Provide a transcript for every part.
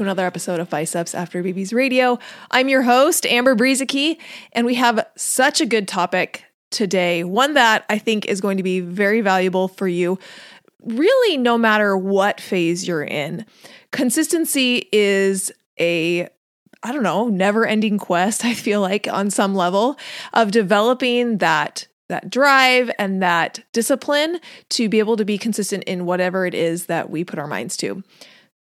to another episode of Biceps After Babies Radio. I'm your host, Amber Brueseke, and we have such a good topic today, one that I think is going to be very valuable for you, really, no matter what phase you're in. Consistency is a I don't know, never ending quest, I feel like, on some level of developing that that drive and that discipline to be able to be consistent in whatever it is that we put our minds to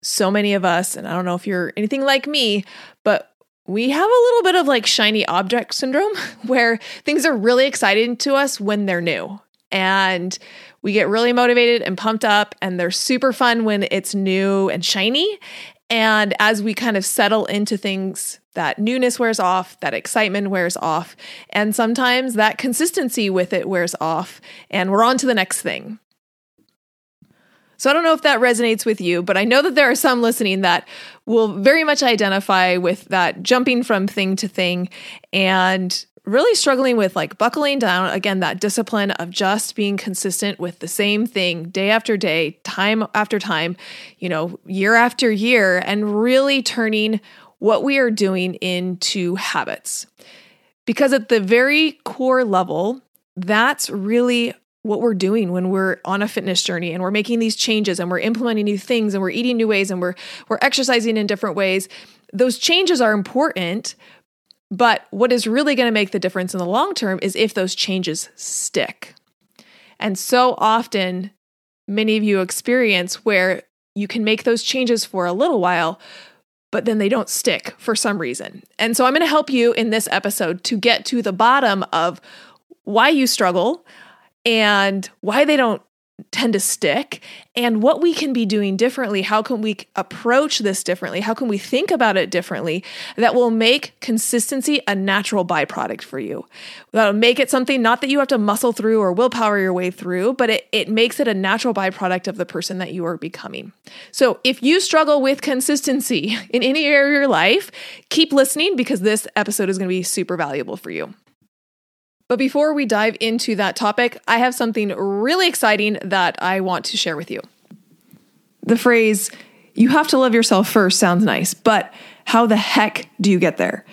so many of us, and I don't know if you're anything like me, but we have a little bit of like shiny object syndrome where things are really exciting to us when they're new. And we get really motivated and pumped up, and they're super fun when it's new and shiny. And as we kind of settle into things, that newness wears off, that excitement wears off, and sometimes that consistency with it wears off, and we're on to the next thing. So I don't know if that resonates with you, but I know that there are some listening that will very much identify with that jumping from thing to thing and really struggling with like buckling down again that discipline of just being consistent with the same thing day after day, time after time, you know, year after year and really turning what we are doing into habits. Because at the very core level, that's really what we're doing when we're on a fitness journey and we're making these changes and we're implementing new things and we're eating new ways and we're we're exercising in different ways those changes are important but what is really going to make the difference in the long term is if those changes stick and so often many of you experience where you can make those changes for a little while but then they don't stick for some reason. And so I'm going to help you in this episode to get to the bottom of why you struggle, and why they don't tend to stick and what we can be doing differently. How can we approach this differently? How can we think about it differently that will make consistency a natural byproduct for you? That'll make it something not that you have to muscle through or willpower your way through, but it, it makes it a natural byproduct of the person that you are becoming. So if you struggle with consistency in any area of your life, keep listening because this episode is going to be super valuable for you. But before we dive into that topic, I have something really exciting that I want to share with you. The phrase, you have to love yourself first, sounds nice, but how the heck do you get there?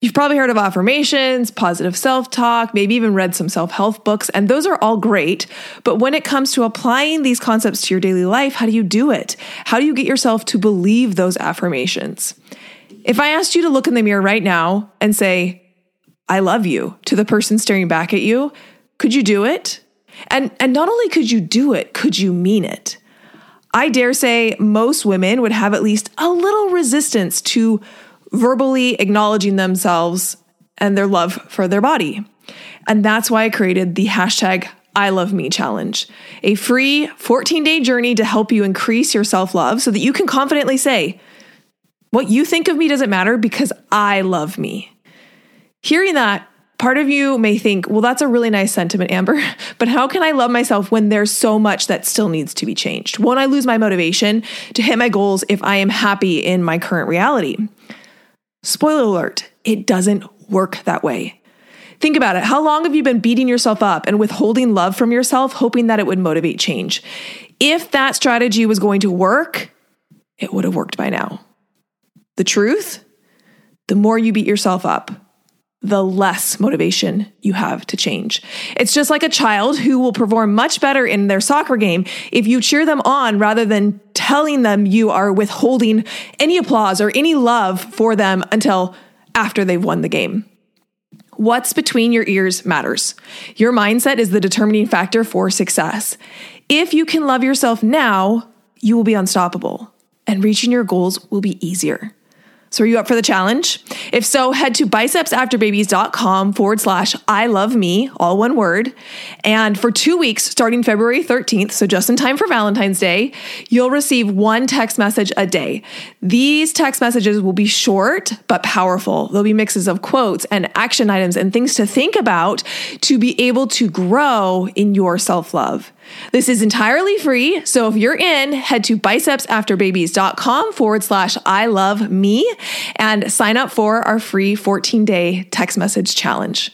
You've probably heard of affirmations, positive self talk, maybe even read some self help books, and those are all great. But when it comes to applying these concepts to your daily life, how do you do it? How do you get yourself to believe those affirmations? If I asked you to look in the mirror right now and say, I love you to the person staring back at you, could you do it? And and not only could you do it, could you mean it? I dare say most women would have at least a little resistance to verbally acknowledging themselves and their love for their body. And that's why I created the hashtag I Love Me Challenge, a free 14 day journey to help you increase your self love so that you can confidently say, What you think of me doesn't matter because I love me. Hearing that, part of you may think, well, that's a really nice sentiment, Amber, but how can I love myself when there's so much that still needs to be changed? Won't I lose my motivation to hit my goals if I am happy in my current reality? Spoiler alert, it doesn't work that way. Think about it. How long have you been beating yourself up and withholding love from yourself, hoping that it would motivate change? If that strategy was going to work, it would have worked by now. The truth the more you beat yourself up, the less motivation you have to change. It's just like a child who will perform much better in their soccer game if you cheer them on rather than telling them you are withholding any applause or any love for them until after they've won the game. What's between your ears matters. Your mindset is the determining factor for success. If you can love yourself now, you will be unstoppable and reaching your goals will be easier. So, are you up for the challenge? If so, head to bicepsafterbabies.com forward slash I love me, all one word. And for two weeks, starting February 13th, so just in time for Valentine's Day, you'll receive one text message a day. These text messages will be short but powerful. They'll be mixes of quotes and action items and things to think about to be able to grow in your self love. This is entirely free. So if you're in, head to bicepsafterbabies.com forward slash I love me and sign up for our free 14 day text message challenge.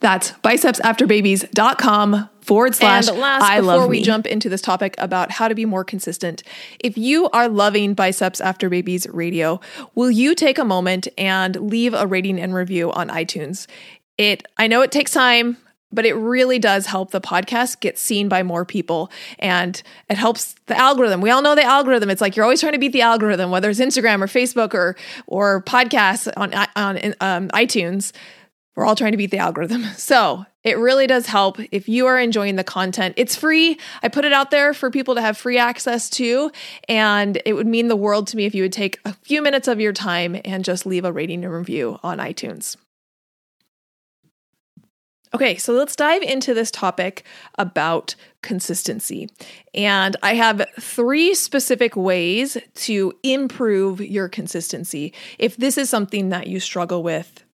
That's bicepsafterbabies.com forward slash and last, I before love we me. jump into this topic about how to be more consistent, if you are loving Biceps After Babies radio, will you take a moment and leave a rating and review on iTunes? It I know it takes time, but it really does help the podcast get seen by more people and it helps the algorithm. We all know the algorithm. It's like you're always trying to beat the algorithm, whether it's Instagram or Facebook or or podcasts on on um, iTunes. We're all trying to beat the algorithm. So it really does help if you are enjoying the content. It's free. I put it out there for people to have free access to. And it would mean the world to me if you would take a few minutes of your time and just leave a rating and review on iTunes. Okay, so let's dive into this topic about consistency. And I have three specific ways to improve your consistency. If this is something that you struggle with,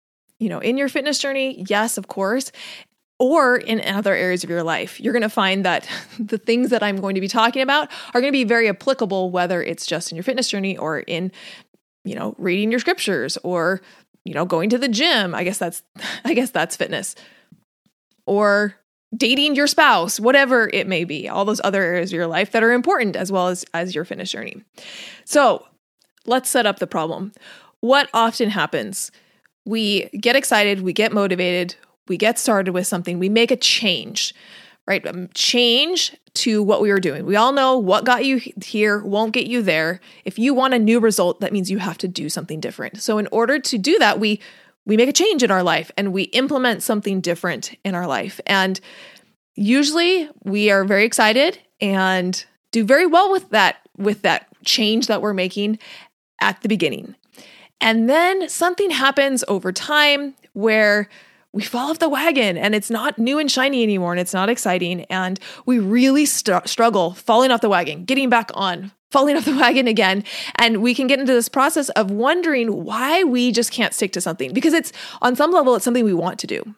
you know, in your fitness journey, yes, of course, or in other areas of your life, you're going to find that the things that I'm going to be talking about are going to be very applicable, whether it's just in your fitness journey or in, you know, reading your scriptures or, you know, going to the gym. I guess that's, I guess that's fitness or dating your spouse, whatever it may be, all those other areas of your life that are important as well as as your fitness journey. So, let's set up the problem. What often happens? We get excited, we get motivated, we get started with something, we make a change, right? Um, change to what we were doing. We all know what got you here won't get you there. If you want a new result, that means you have to do something different. So, in order to do that, we we make a change in our life and we implement something different in our life. And usually we are very excited and do very well with that with that change that we're making at the beginning. And then something happens over time where we fall off the wagon and it's not new and shiny anymore and it's not exciting and we really st- struggle falling off the wagon, getting back on, falling off the wagon again. And we can get into this process of wondering why we just can't stick to something because it's on some level, it's something we want to do.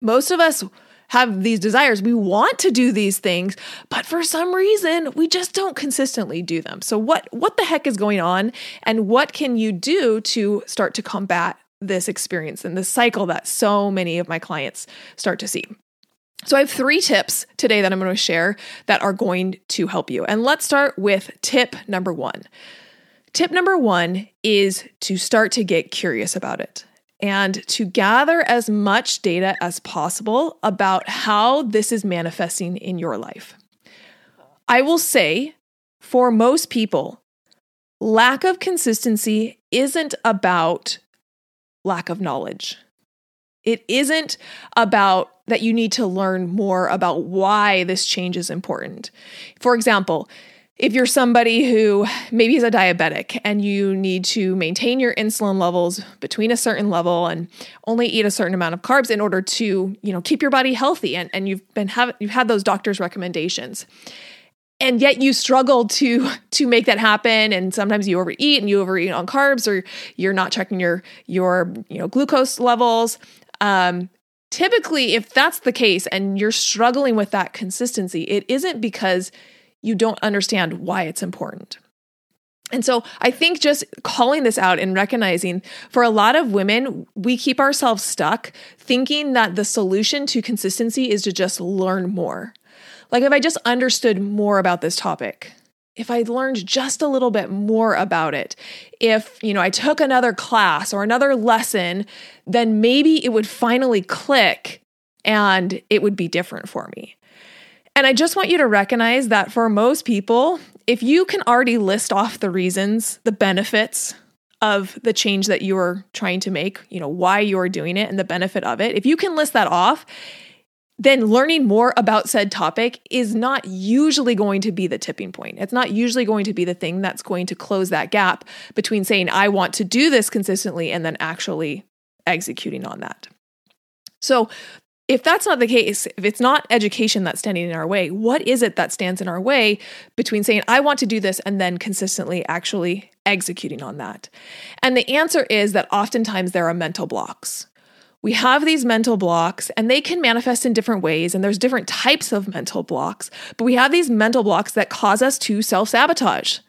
Most of us have these desires. We want to do these things, but for some reason, we just don't consistently do them. So what what the heck is going on and what can you do to start to combat this experience and this cycle that so many of my clients start to see? So, I have three tips today that I'm going to share that are going to help you. And let's start with tip number one. Tip number one is to start to get curious about it and to gather as much data as possible about how this is manifesting in your life. I will say for most people, lack of consistency isn't about lack of knowledge. It isn't about that you need to learn more about why this change is important. For example, if you're somebody who maybe is a diabetic and you need to maintain your insulin levels between a certain level and only eat a certain amount of carbs in order to, you know, keep your body healthy and, and you've been have you've had those doctor's recommendations. And yet you struggle to to make that happen and sometimes you overeat and you overeat on carbs or you're not checking your your, you know, glucose levels. Um, typically if that's the case and you're struggling with that consistency, it isn't because you don't understand why it's important. And so I think just calling this out and recognizing for a lot of women, we keep ourselves stuck thinking that the solution to consistency is to just learn more. Like if I just understood more about this topic, if I learned just a little bit more about it, if, you know, I took another class or another lesson, then maybe it would finally click and it would be different for me. And I just want you to recognize that for most people, if you can already list off the reasons, the benefits of the change that you're trying to make, you know, why you're doing it and the benefit of it, if you can list that off, then learning more about said topic is not usually going to be the tipping point. It's not usually going to be the thing that's going to close that gap between saying, I want to do this consistently and then actually executing on that. So, if that's not the case, if it's not education that's standing in our way, what is it that stands in our way between saying, I want to do this and then consistently actually executing on that? And the answer is that oftentimes there are mental blocks. We have these mental blocks and they can manifest in different ways, and there's different types of mental blocks, but we have these mental blocks that cause us to self sabotage,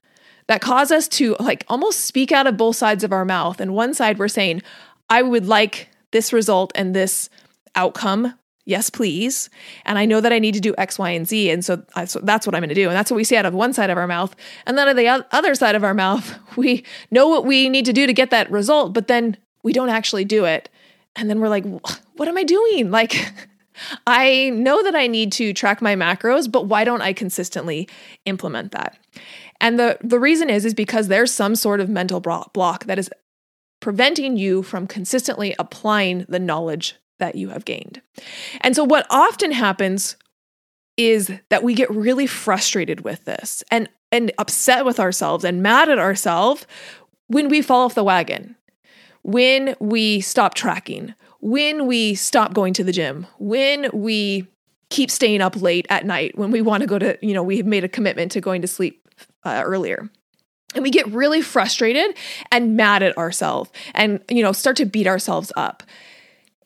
that cause us to like almost speak out of both sides of our mouth. And one side, we're saying, I would like this result and this outcome. Yes, please. And I know that I need to do X, Y, and Z. And so, I, so that's what I'm going to do. And that's what we say out of one side of our mouth. And then on the other side of our mouth, we know what we need to do to get that result, but then we don't actually do it. And then we're like, what am I doing? Like, I know that I need to track my macros, but why don't I consistently implement that? And the, the reason is, is because there's some sort of mental block that is preventing you from consistently applying the knowledge that you have gained. And so, what often happens is that we get really frustrated with this and, and upset with ourselves and mad at ourselves when we fall off the wagon, when we stop tracking, when we stop going to the gym, when we keep staying up late at night, when we want to go to, you know, we've made a commitment to going to sleep uh, earlier. And we get really frustrated and mad at ourselves and, you know, start to beat ourselves up.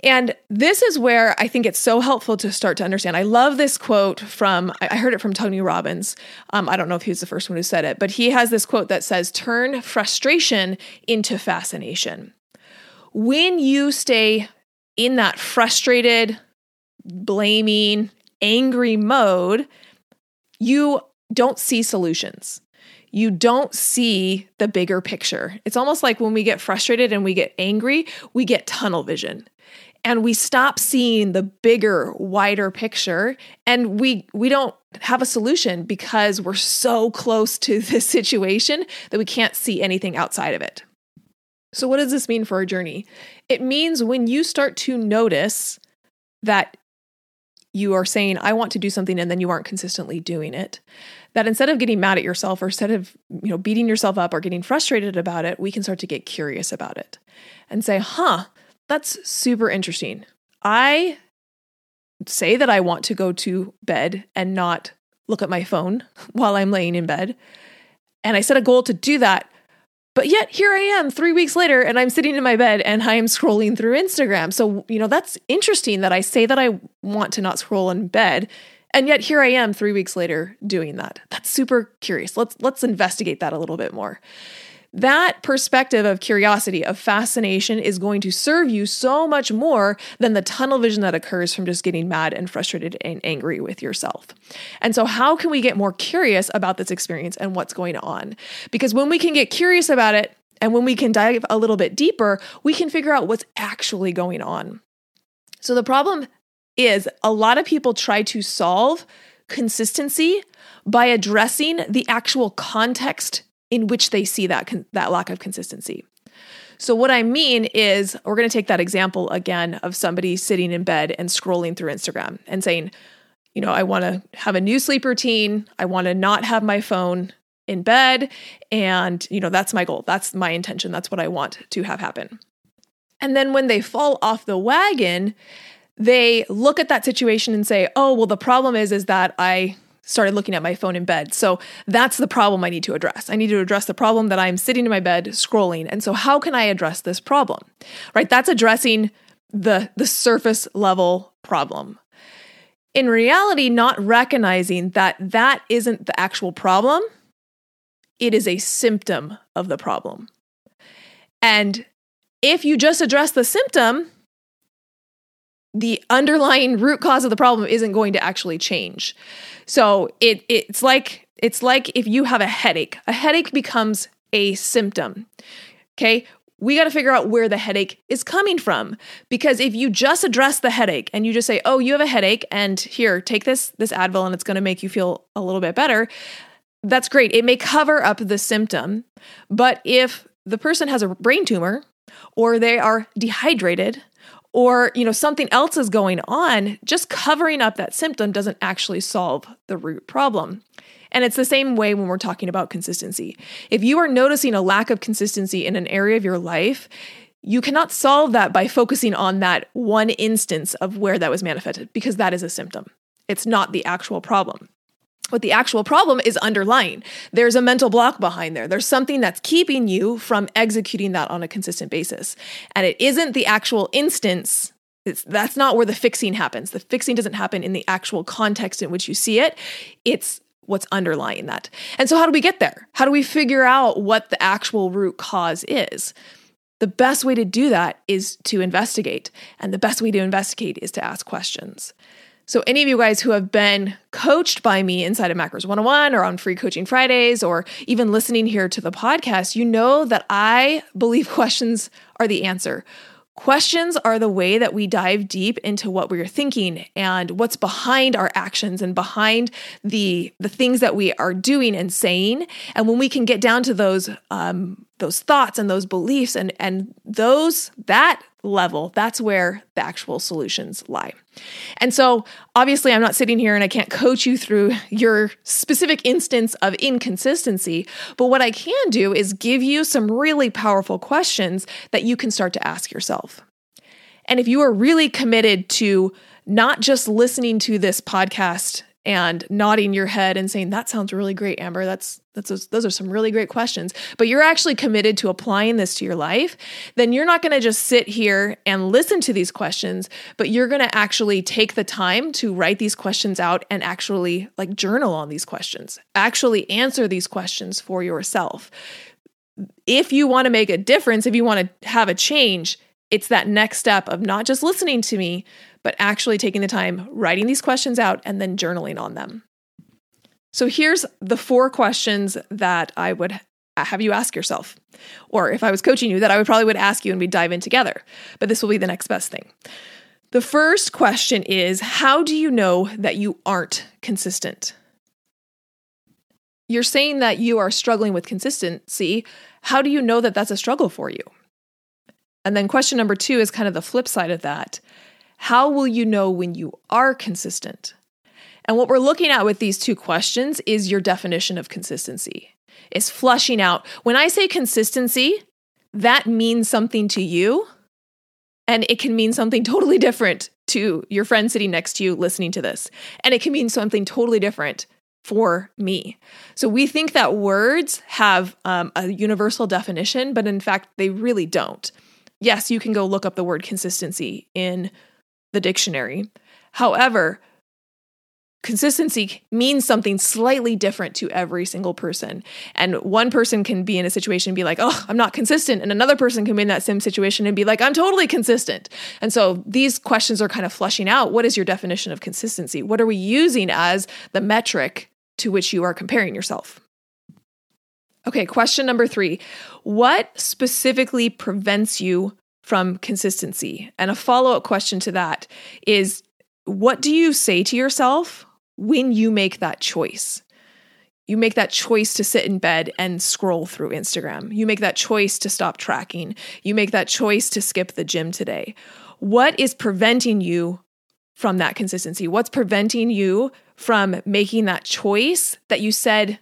And this is where I think it's so helpful to start to understand. I love this quote from, I heard it from Tony Robbins. Um, I don't know if he was the first one who said it, but he has this quote that says, Turn frustration into fascination. When you stay in that frustrated, blaming, angry mode, you don't see solutions. You don't see the bigger picture. It's almost like when we get frustrated and we get angry, we get tunnel vision. And we stop seeing the bigger wider picture and we we don't have a solution because we're so close to this situation that we can't see anything outside of it so what does this mean for our journey it means when you start to notice that you are saying i want to do something and then you aren't consistently doing it that instead of getting mad at yourself or instead of you know beating yourself up or getting frustrated about it we can start to get curious about it and say huh that's super interesting. I say that I want to go to bed and not look at my phone while I'm laying in bed. And I set a goal to do that. But yet here I am 3 weeks later and I'm sitting in my bed and I am scrolling through Instagram. So, you know, that's interesting that I say that I want to not scroll in bed and yet here I am 3 weeks later doing that. That's super curious. Let's let's investigate that a little bit more. That perspective of curiosity, of fascination, is going to serve you so much more than the tunnel vision that occurs from just getting mad and frustrated and angry with yourself. And so, how can we get more curious about this experience and what's going on? Because when we can get curious about it, and when we can dive a little bit deeper, we can figure out what's actually going on. So, the problem is a lot of people try to solve consistency by addressing the actual context in which they see that con- that lack of consistency. So what I mean is we're going to take that example again of somebody sitting in bed and scrolling through Instagram and saying, you know, I want to have a new sleep routine, I want to not have my phone in bed and, you know, that's my goal. That's my intention. That's what I want to have happen. And then when they fall off the wagon, they look at that situation and say, "Oh, well the problem is is that I started looking at my phone in bed. So that's the problem I need to address. I need to address the problem that I'm sitting in my bed scrolling. And so how can I address this problem? Right? That's addressing the the surface level problem. In reality, not recognizing that that isn't the actual problem, it is a symptom of the problem. And if you just address the symptom, the underlying root cause of the problem isn't going to actually change. So it it's like it's like if you have a headache. A headache becomes a symptom. Okay? We got to figure out where the headache is coming from because if you just address the headache and you just say, "Oh, you have a headache and here, take this this Advil and it's going to make you feel a little bit better." That's great. It may cover up the symptom, but if the person has a brain tumor or they are dehydrated or you know something else is going on just covering up that symptom doesn't actually solve the root problem. And it's the same way when we're talking about consistency. If you are noticing a lack of consistency in an area of your life you cannot solve that by focusing on that one instance of where that was manifested because that is a symptom. It's not the actual problem what the actual problem is underlying. There's a mental block behind there. There's something that's keeping you from executing that on a consistent basis. And it isn't the actual instance. It's, that's not where the fixing happens. The fixing doesn't happen in the actual context in which you see it. It's what's underlying that. And so, how do we get there? How do we figure out what the actual root cause is? The best way to do that is to investigate. And the best way to investigate is to ask questions. So, any of you guys who have been coached by me inside of Macros 101 or on Free Coaching Fridays or even listening here to the podcast, you know that I believe questions are the answer. Questions are the way that we dive deep into what we're thinking and what's behind our actions and behind the the things that we are doing and saying. And when we can get down to those um, those thoughts and those beliefs and and those that level, that's where the actual solutions lie. And so, obviously, I'm not sitting here and I can't coach you through your specific instance of inconsistency, but what I can do is give you some really powerful questions that you can start to ask yourself. And if you are really committed to not just listening to this podcast and nodding your head and saying that sounds really great amber. That's that's those are some really great questions. But you're actually committed to applying this to your life then you're not going to just sit here and listen to these questions but you're going to actually take the time to write these questions out and actually like journal on these questions actually answer these questions for yourself. If you want to make a difference if you want to have a change it's that next step of not just listening to me, but actually taking the time, writing these questions out, and then journaling on them. So here's the four questions that I would have you ask yourself. Or if I was coaching you, that I would probably would ask you and we'd dive in together. But this will be the next best thing. The first question is How do you know that you aren't consistent? You're saying that you are struggling with consistency. How do you know that that's a struggle for you? And then question number two is kind of the flip side of that. How will you know when you are consistent? And what we're looking at with these two questions is your definition of consistency. Is flushing out. When I say consistency, that means something to you, and it can mean something totally different to your friend sitting next to you listening to this. And it can mean something totally different for me. So we think that words have um, a universal definition, but in fact, they really don't. Yes, you can go look up the word consistency in the dictionary. However, consistency means something slightly different to every single person. And one person can be in a situation and be like, oh, I'm not consistent. And another person can be in that same situation and be like, I'm totally consistent. And so these questions are kind of flushing out what is your definition of consistency? What are we using as the metric to which you are comparing yourself? Okay, question number three What specifically prevents you from consistency? And a follow up question to that is what do you say to yourself when you make that choice? You make that choice to sit in bed and scroll through Instagram. You make that choice to stop tracking. You make that choice to skip the gym today. What is preventing you from that consistency? What's preventing you from making that choice that you said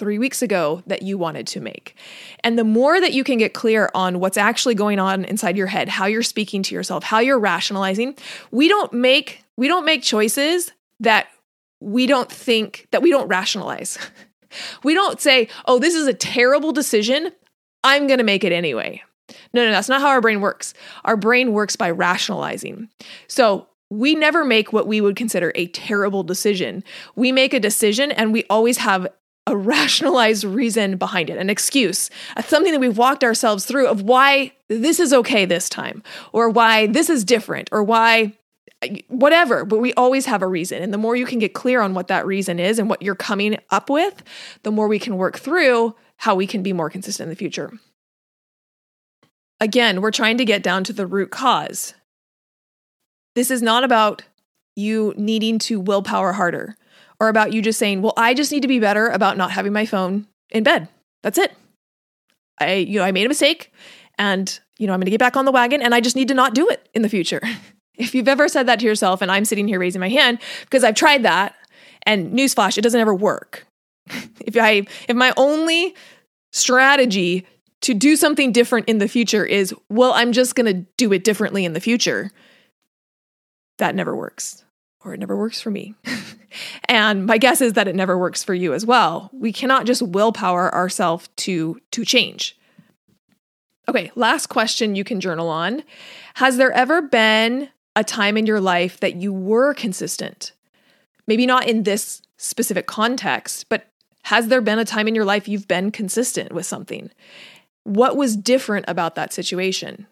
three weeks ago that you wanted to make. And the more that you can get clear on what's actually going on inside your head, how you're speaking to yourself, how you're rationalizing, we don't make we don't make choices that we don't think that we don't rationalize. we don't say, "Oh, this is a terrible decision. I'm going to make it anyway." No, no, that's not how our brain works. Our brain works by rationalizing. So, we never make what we would consider a terrible decision. We make a decision and we always have a rationalized reason behind it, an excuse, something that we've walked ourselves through of why this is okay this time, or why this is different, or why whatever, but we always have a reason. And the more you can get clear on what that reason is and what you're coming up with, the more we can work through how we can be more consistent in the future. Again, we're trying to get down to the root cause. This is not about you needing to willpower harder or about you just saying, well, I just need to be better about not having my phone in bed. That's it. I, you know, I made a mistake and, you know, I'm going to get back on the wagon and I just need to not do it in the future. if you've ever said that to yourself and I'm sitting here raising my hand because I've tried that and newsflash, it doesn't ever work. if I, if my only strategy to do something different in the future is, well, I'm just going to do it differently in the future, that never works or it never works for me. and my guess is that it never works for you as well. We cannot just willpower ourselves to to change. Okay, last question you can journal on. Has there ever been a time in your life that you were consistent? Maybe not in this specific context, but has there been a time in your life you've been consistent with something? What was different about that situation?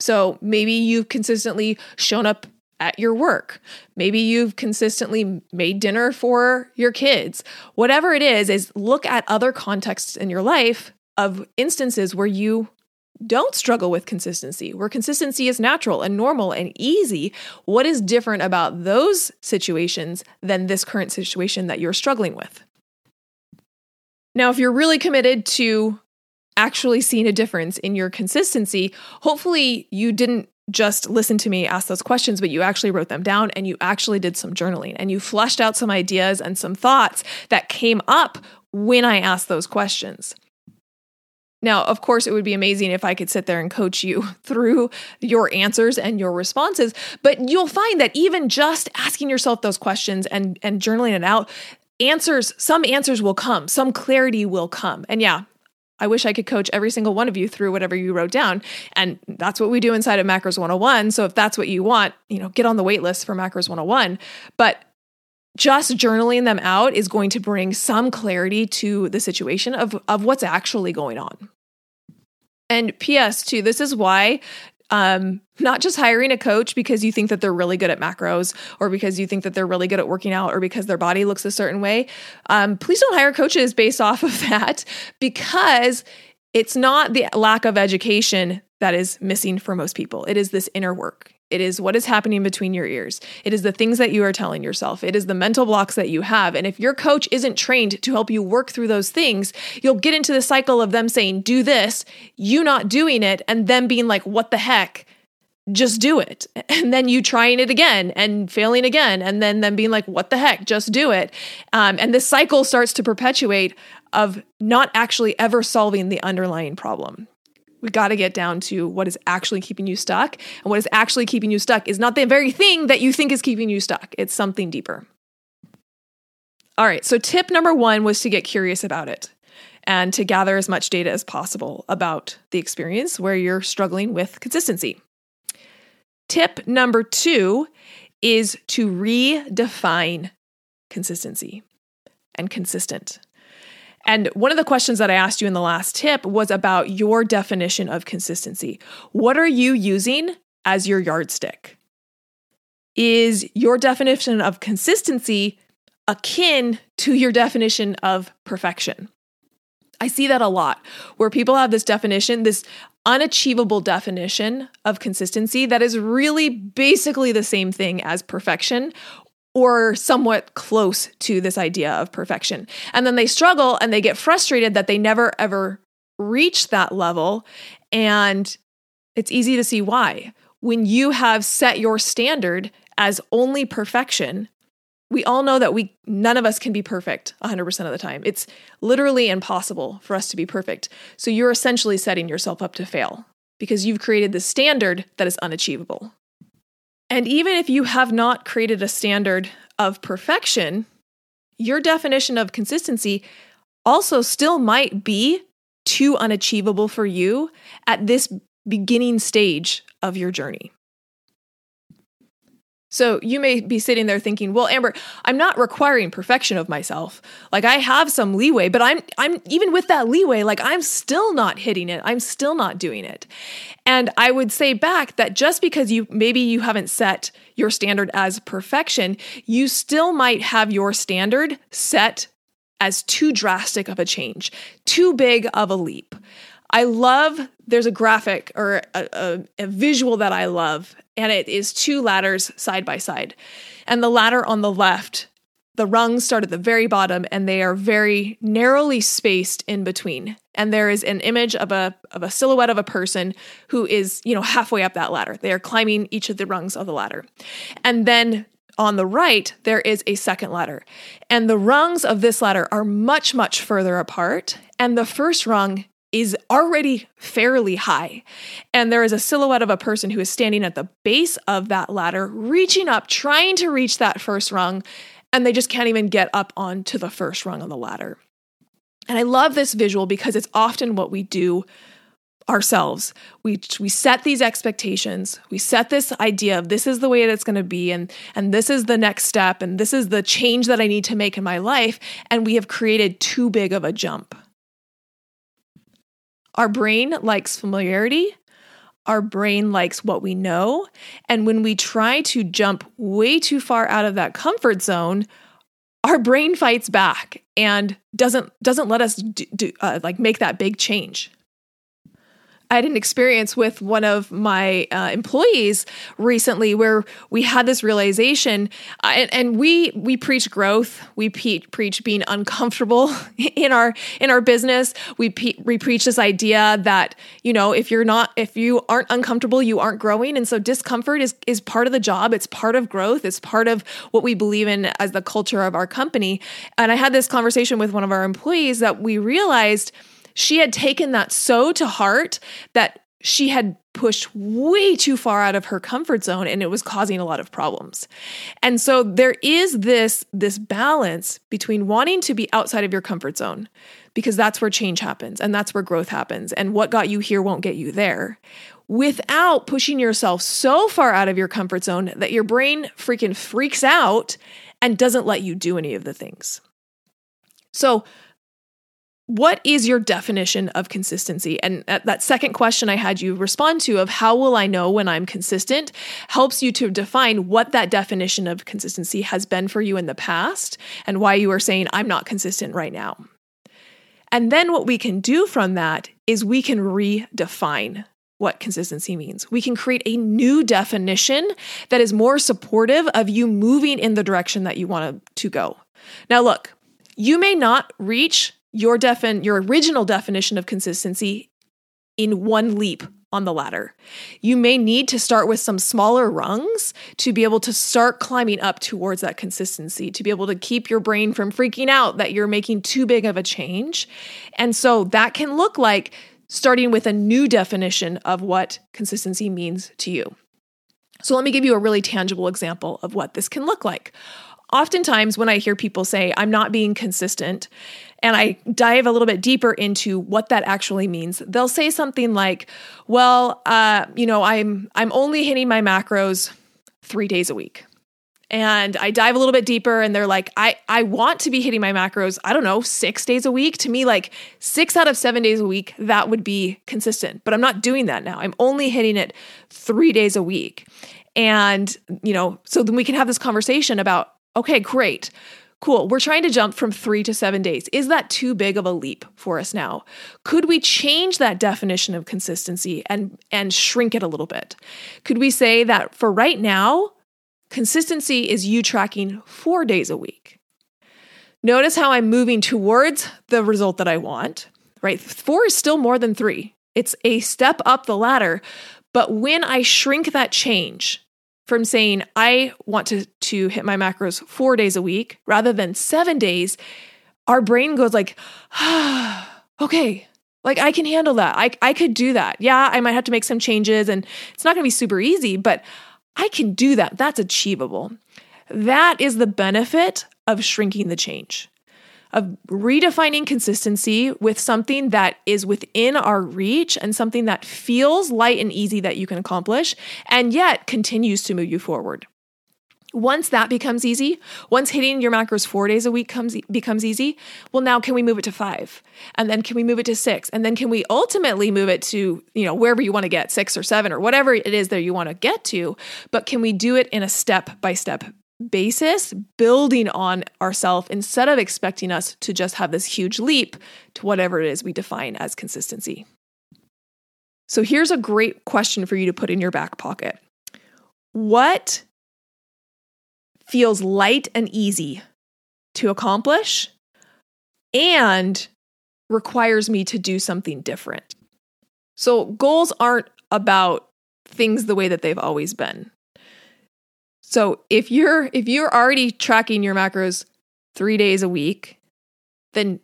So maybe you've consistently shown up at your work. Maybe you've consistently made dinner for your kids. Whatever it is, is look at other contexts in your life of instances where you don't struggle with consistency, where consistency is natural and normal and easy. What is different about those situations than this current situation that you're struggling with? Now, if you're really committed to actually seeing a difference in your consistency, hopefully you didn't just listen to me ask those questions, but you actually wrote them down and you actually did some journaling and you fleshed out some ideas and some thoughts that came up when I asked those questions. Now, of course, it would be amazing if I could sit there and coach you through your answers and your responses, but you'll find that even just asking yourself those questions and, and journaling it out, answers, some answers will come, some clarity will come. And yeah, I wish I could coach every single one of you through whatever you wrote down. And that's what we do inside of Macros 101. So if that's what you want, you know, get on the wait list for Macros 101. But just journaling them out is going to bring some clarity to the situation of, of what's actually going on. And PS, too, this is why um, not just hiring a coach because you think that they're really good at macros or because you think that they're really good at working out or because their body looks a certain way. Um, please don't hire coaches based off of that because it's not the lack of education that is missing for most people. It is this inner work. It is what is happening between your ears. It is the things that you are telling yourself. It is the mental blocks that you have. And if your coach isn't trained to help you work through those things, you'll get into the cycle of them saying, do this, you not doing it, and them being like, what the heck? Just do it. And then you trying it again and failing again. And then them being like, what the heck? Just do it. Um, and this cycle starts to perpetuate of not actually ever solving the underlying problem. We got to get down to what is actually keeping you stuck. And what is actually keeping you stuck is not the very thing that you think is keeping you stuck, it's something deeper. All right, so tip number one was to get curious about it and to gather as much data as possible about the experience where you're struggling with consistency. Tip number two is to redefine consistency and consistent. And one of the questions that I asked you in the last tip was about your definition of consistency. What are you using as your yardstick? Is your definition of consistency akin to your definition of perfection? I see that a lot where people have this definition, this unachievable definition of consistency that is really basically the same thing as perfection or somewhat close to this idea of perfection. And then they struggle and they get frustrated that they never ever reach that level. And it's easy to see why. When you have set your standard as only perfection, we all know that we none of us can be perfect 100% of the time. It's literally impossible for us to be perfect. So you're essentially setting yourself up to fail because you've created this standard that is unachievable. And even if you have not created a standard of perfection, your definition of consistency also still might be too unachievable for you at this beginning stage of your journey. So you may be sitting there thinking, "Well, Amber, I'm not requiring perfection of myself. Like I have some leeway, but I'm I'm even with that leeway, like I'm still not hitting it. I'm still not doing it." And I would say back that just because you maybe you haven't set your standard as perfection, you still might have your standard set as too drastic of a change, too big of a leap. I love there's a graphic or a, a, a, visual that I love, and it is two ladders side by side. And the ladder on the left the rungs start at the very bottom and they are very narrowly spaced in between. And there is an image of a of a silhouette of a person who is you know halfway up that ladder. They are climbing each of the rungs of the ladder. And then on the right there is a second ladder. And the rungs of this ladder are much much further apart. And the first rung is already fairly high. And there is a silhouette of a person who is standing at the base of that ladder, reaching up, trying to reach that first rung, and they just can't even get up onto the first rung on the ladder. And I love this visual because it's often what we do ourselves. We we set these expectations. We set this idea of this is the way that it's going to be and and this is the next step and this is the change that I need to make in my life and we have created too big of a jump. Our brain likes familiarity. Our brain likes what we know. And when we try to jump way too far out of that comfort zone, our brain fights back and doesn't doesn't let us do, do uh, like make that big change. I had an experience with one of my uh, employees recently where we had this realization, uh, and, and, we we preach growth. We pe- preach being uncomfortable in our in our business. We pe- we preach this idea that you know if you're not if you aren't uncomfortable, you aren't growing, and so discomfort is is part of the job. It's part of growth. It's part of what we believe in as the culture of our company. And I had this conversation with one of our employees that we realized she had taken that so to heart that she had pushed way too far out of her comfort zone and it was causing a lot of problems. And so there is this this balance between wanting to be outside of your comfort zone because that's where change happens and that's where growth happens and what got you here won't get you there without pushing yourself so far out of your comfort zone that your brain freaking freaks out and doesn't let you do any of the things. So what is your definition of consistency? And that second question I had you respond to of how will I know when I'm consistent helps you to define what that definition of consistency has been for you in the past and why you are saying I'm not consistent right now. And then what we can do from that is we can redefine what consistency means. We can create a new definition that is more supportive of you moving in the direction that you want to go. Now, look, you may not reach your defin your original definition of consistency in one leap on the ladder. You may need to start with some smaller rungs to be able to start climbing up towards that consistency, to be able to keep your brain from freaking out that you're making too big of a change. And so that can look like starting with a new definition of what consistency means to you. So let me give you a really tangible example of what this can look like. Oftentimes, when I hear people say, I'm not being consistent, and I dive a little bit deeper into what that actually means, they'll say something like, "Well, uh, you know, I'm I'm only hitting my macros three days a week." And I dive a little bit deeper, and they're like, "I I want to be hitting my macros. I don't know, six days a week. To me, like six out of seven days a week, that would be consistent. But I'm not doing that now. I'm only hitting it three days a week." And you know, so then we can have this conversation about, okay, great Cool. We're trying to jump from three to seven days. Is that too big of a leap for us now? Could we change that definition of consistency and, and shrink it a little bit? Could we say that for right now, consistency is you tracking four days a week? Notice how I'm moving towards the result that I want, right? Four is still more than three. It's a step up the ladder. But when I shrink that change, from saying I want to to hit my macros 4 days a week rather than 7 days, our brain goes like, ah, "Okay, like I can handle that. I I could do that. Yeah, I might have to make some changes and it's not going to be super easy, but I can do that. That's achievable." That is the benefit of shrinking the change of redefining consistency with something that is within our reach and something that feels light and easy that you can accomplish and yet continues to move you forward. Once that becomes easy, once hitting your macros four days a week comes becomes easy, well, now can we move it to five? And then can we move it to six? And then can we ultimately move it to, you know, wherever you want to get, six or seven or whatever it is that you want to get to? But can we do it in a step by step basis, building on ourselves instead of expecting us to just have this huge leap to whatever it is we define as consistency. So here's a great question for you to put in your back pocket. What feels light and easy to accomplish and requires me to do something different. So, goals aren't about things the way that they've always been. So, if you're if you're already tracking your macros 3 days a week, then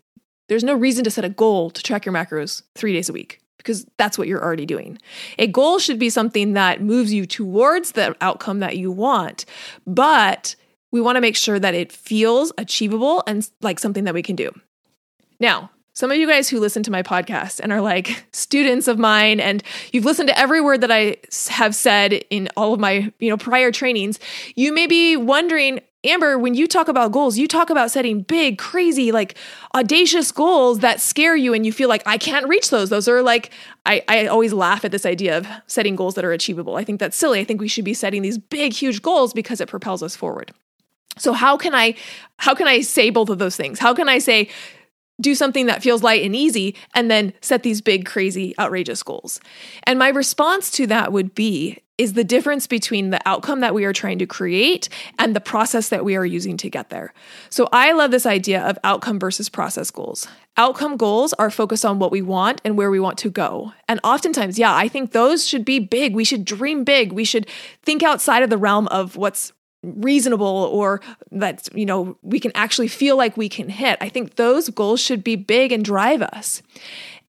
there's no reason to set a goal to track your macros 3 days a week because that's what you're already doing. A goal should be something that moves you towards the outcome that you want, but we want to make sure that it feels achievable and like something that we can do. Now, some of you guys who listen to my podcast and are like students of mine and you've listened to every word that I have said in all of my, you know, prior trainings, you may be wondering, Amber, when you talk about goals, you talk about setting big, crazy, like audacious goals that scare you and you feel like I can't reach those. Those are like, I, I always laugh at this idea of setting goals that are achievable. I think that's silly. I think we should be setting these big, huge goals because it propels us forward. So how can I how can I say both of those things? How can I say do something that feels light and easy and then set these big crazy outrageous goals? And my response to that would be is the difference between the outcome that we are trying to create and the process that we are using to get there. So I love this idea of outcome versus process goals. Outcome goals are focused on what we want and where we want to go. And oftentimes, yeah, I think those should be big. We should dream big. We should think outside of the realm of what's reasonable or that you know we can actually feel like we can hit. I think those goals should be big and drive us.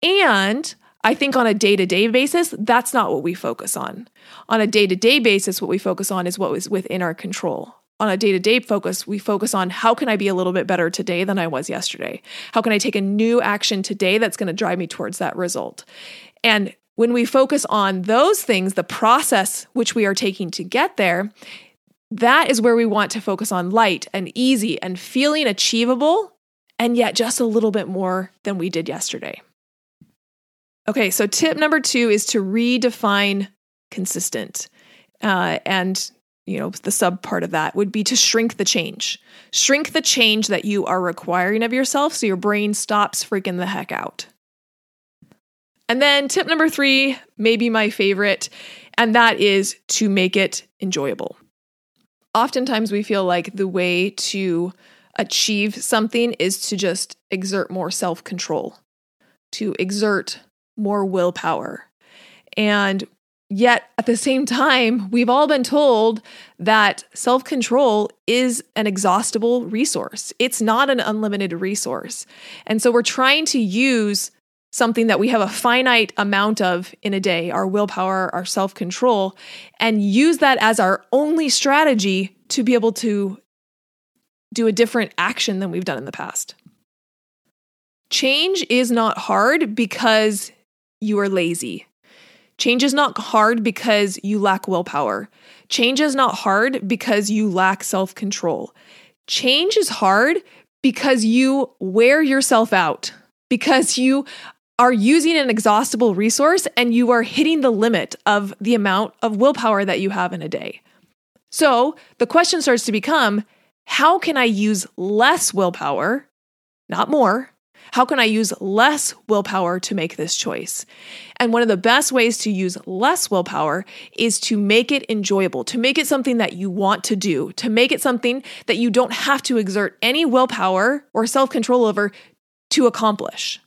And i think on a day-to-day basis that's not what we focus on. On a day-to-day basis what we focus on is what is within our control. On a day-to-day focus we focus on how can i be a little bit better today than i was yesterday? How can i take a new action today that's going to drive me towards that result? And when we focus on those things the process which we are taking to get there that is where we want to focus on light and easy and feeling achievable, and yet just a little bit more than we did yesterday. Okay, so tip number two is to redefine consistent. Uh, and you know the sub part of that would be to shrink the change shrink the change that you are requiring of yourself so your brain stops freaking the heck out and then tip number three maybe my favorite and that is to make it enjoyable oftentimes we feel like the way to achieve something is to just exert more self control, to exert more willpower. And yet, at the same time, we've all been told that self control is an exhaustible resource. It's not an unlimited resource. And so we're trying to use something that we have a finite amount of in a day, our willpower, our self control, and use that as our only strategy to be able to do a different action than we've done in the past. Change is not hard because you are lazy. Change is not hard because you lack willpower. Change is not hard because you lack self control. Change is hard because you wear yourself out, because you are using an exhaustible resource and you are hitting the limit of the amount of willpower that you have in a day. So the question starts to become how can I use less willpower, not more? How can I use less willpower to make this choice? And one of the best ways to use less willpower is to make it enjoyable, to make it something that you want to do, to make it something that you don't have to exert any willpower or self control over to accomplish.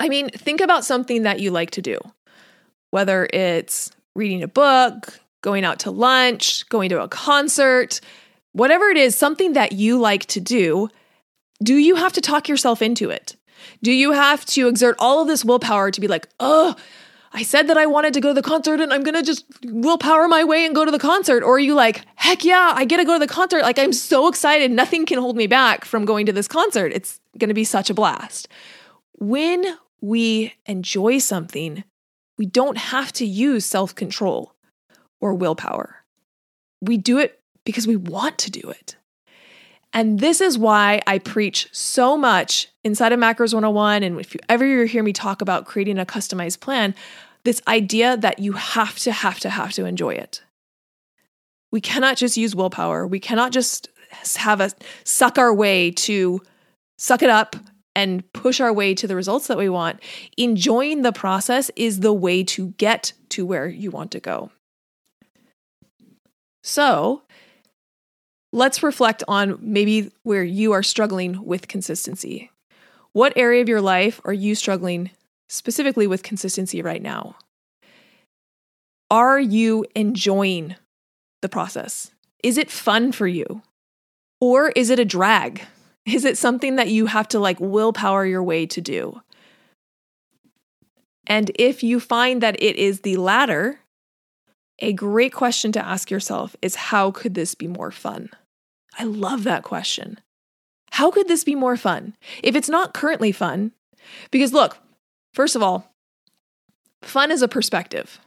I mean, think about something that you like to do, whether it's reading a book, going out to lunch, going to a concert, whatever it is, something that you like to do. Do you have to talk yourself into it? Do you have to exert all of this willpower to be like, oh, I said that I wanted to go to the concert and I'm gonna just willpower my way and go to the concert? Or are you like, heck yeah, I get to go to the concert. Like, I'm so excited. Nothing can hold me back from going to this concert. It's gonna be such a blast. When we enjoy something, we don't have to use self control or willpower. We do it because we want to do it. And this is why I preach so much inside of Macros 101. And if you ever hear me talk about creating a customized plan, this idea that you have to, have to, have to enjoy it. We cannot just use willpower. We cannot just have us suck our way to suck it up and push our way to the results that we want, enjoying the process is the way to get to where you want to go. So, let's reflect on maybe where you are struggling with consistency. What area of your life are you struggling specifically with consistency right now? Are you enjoying the process? Is it fun for you? Or is it a drag? Is it something that you have to like willpower your way to do? And if you find that it is the latter, a great question to ask yourself is how could this be more fun? I love that question. How could this be more fun? If it's not currently fun, because look, first of all, fun is a perspective.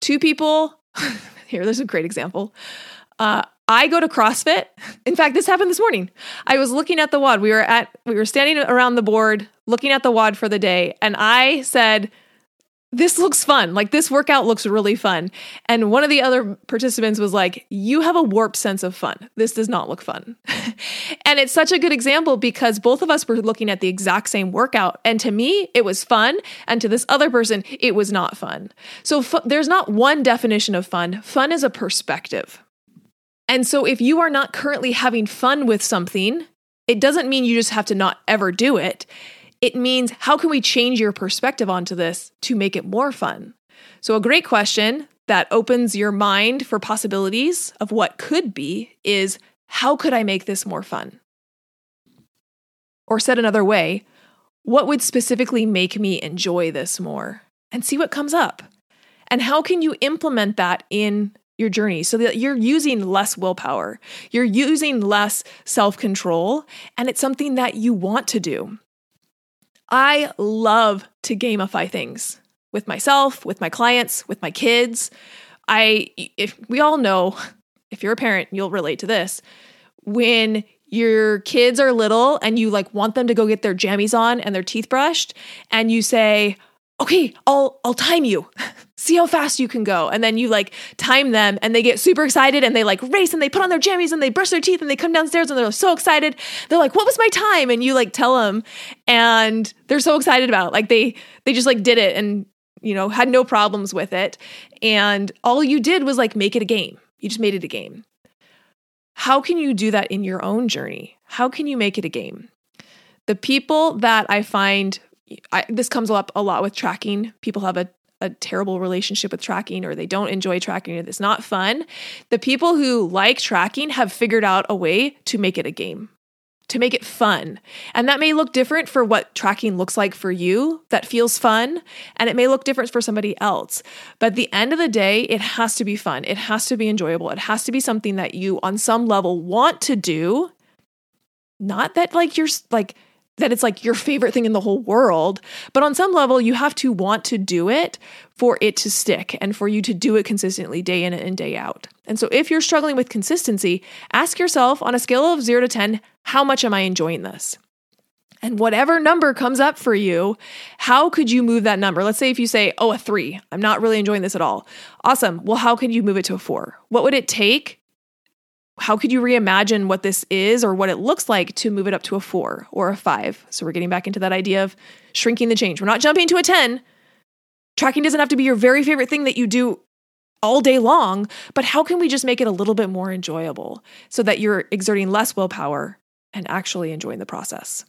Two people, here, there's a great example. Uh, I go to CrossFit. In fact, this happened this morning. I was looking at the WOD. We were at we were standing around the board looking at the WOD for the day, and I said, this looks fun. Like this workout looks really fun. And one of the other participants was like, You have a warped sense of fun. This does not look fun. and it's such a good example because both of us were looking at the exact same workout. And to me, it was fun. And to this other person, it was not fun. So f- there's not one definition of fun. Fun is a perspective. And so if you are not currently having fun with something, it doesn't mean you just have to not ever do it it means how can we change your perspective onto this to make it more fun? So, a great question that opens your mind for possibilities of what could be is how could I make this more fun? Or said another way, what would specifically make me enjoy this more? And see what comes up. And how can you implement that in your journey so that you're using less willpower, you're using less self control, and it's something that you want to do. I love to gamify things with myself, with my clients, with my kids. I if we all know, if you're a parent, you'll relate to this. When your kids are little and you like want them to go get their jammies on and their teeth brushed and you say, "Okay, I'll I'll time you." see how fast you can go. And then you like time them and they get super excited and they like race and they put on their jammies and they brush their teeth and they come downstairs and they're so excited. They're like, what was my time? And you like tell them and they're so excited about it. Like they, they just like did it and, you know, had no problems with it. And all you did was like make it a game. You just made it a game. How can you do that in your own journey? How can you make it a game? The people that I find I, this comes up a lot with tracking. People have a a terrible relationship with tracking or they don't enjoy tracking or it's not fun. The people who like tracking have figured out a way to make it a game, to make it fun. And that may look different for what tracking looks like for you that feels fun, and it may look different for somebody else. But at the end of the day, it has to be fun. It has to be enjoyable. It has to be something that you on some level want to do. Not that like you're like that it's like your favorite thing in the whole world. But on some level, you have to want to do it for it to stick and for you to do it consistently day in and day out. And so if you're struggling with consistency, ask yourself on a scale of zero to 10, how much am I enjoying this? And whatever number comes up for you, how could you move that number? Let's say if you say, oh, a three, I'm not really enjoying this at all. Awesome. Well, how could you move it to a four? What would it take how could you reimagine what this is or what it looks like to move it up to a four or a five? So we're getting back into that idea of shrinking the change. We're not jumping to a 10. Tracking doesn't have to be your very favorite thing that you do all day long, but how can we just make it a little bit more enjoyable so that you're exerting less willpower and actually enjoying the process?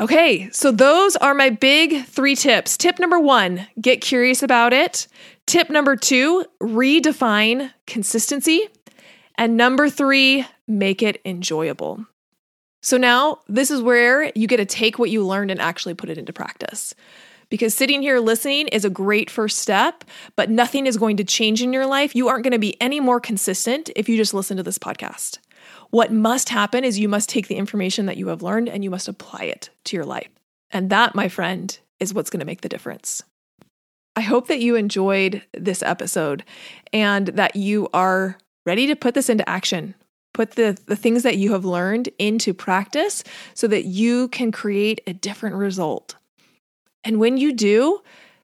Okay, so those are my big three tips. Tip number one, get curious about it. Tip number two, redefine consistency. And number three, make it enjoyable. So now this is where you get to take what you learned and actually put it into practice. Because sitting here listening is a great first step, but nothing is going to change in your life. You aren't going to be any more consistent if you just listen to this podcast. What must happen is you must take the information that you have learned and you must apply it to your life. And that, my friend, is what's going to make the difference. I hope that you enjoyed this episode and that you are ready to put this into action. Put the, the things that you have learned into practice so that you can create a different result. And when you do,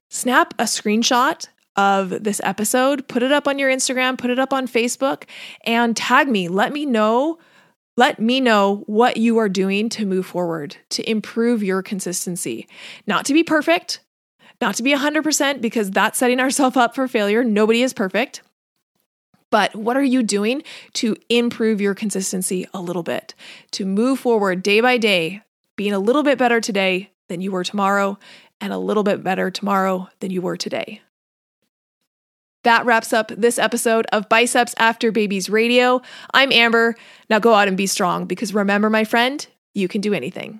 snap a screenshot of this episode, put it up on your Instagram, put it up on Facebook, and tag me. Let me know. Let me know what you are doing to move forward, to improve your consistency. Not to be perfect, not to be 100%, because that's setting ourselves up for failure. Nobody is perfect But what are you doing to improve your consistency a little bit? To move forward day by day, being a little bit better today than you were tomorrow, and a little bit better tomorrow than you were today. That wraps up this episode of Biceps After Babies Radio. I'm Amber. Now go out and be strong because remember, my friend, you can do anything.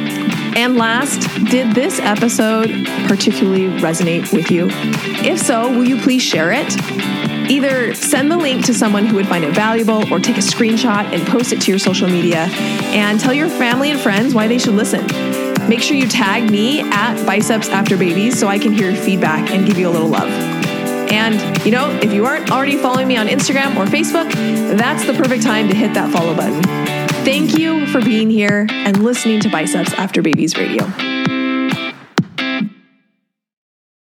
And last, did this episode particularly resonate with you? If so, will you please share it? Either send the link to someone who would find it valuable or take a screenshot and post it to your social media and tell your family and friends why they should listen. Make sure you tag me at Biceps After Babies so I can hear your feedback and give you a little love. And, you know, if you aren't already following me on Instagram or Facebook, that's the perfect time to hit that follow button. Thank you for being here and listening to Biceps After Babies Radio.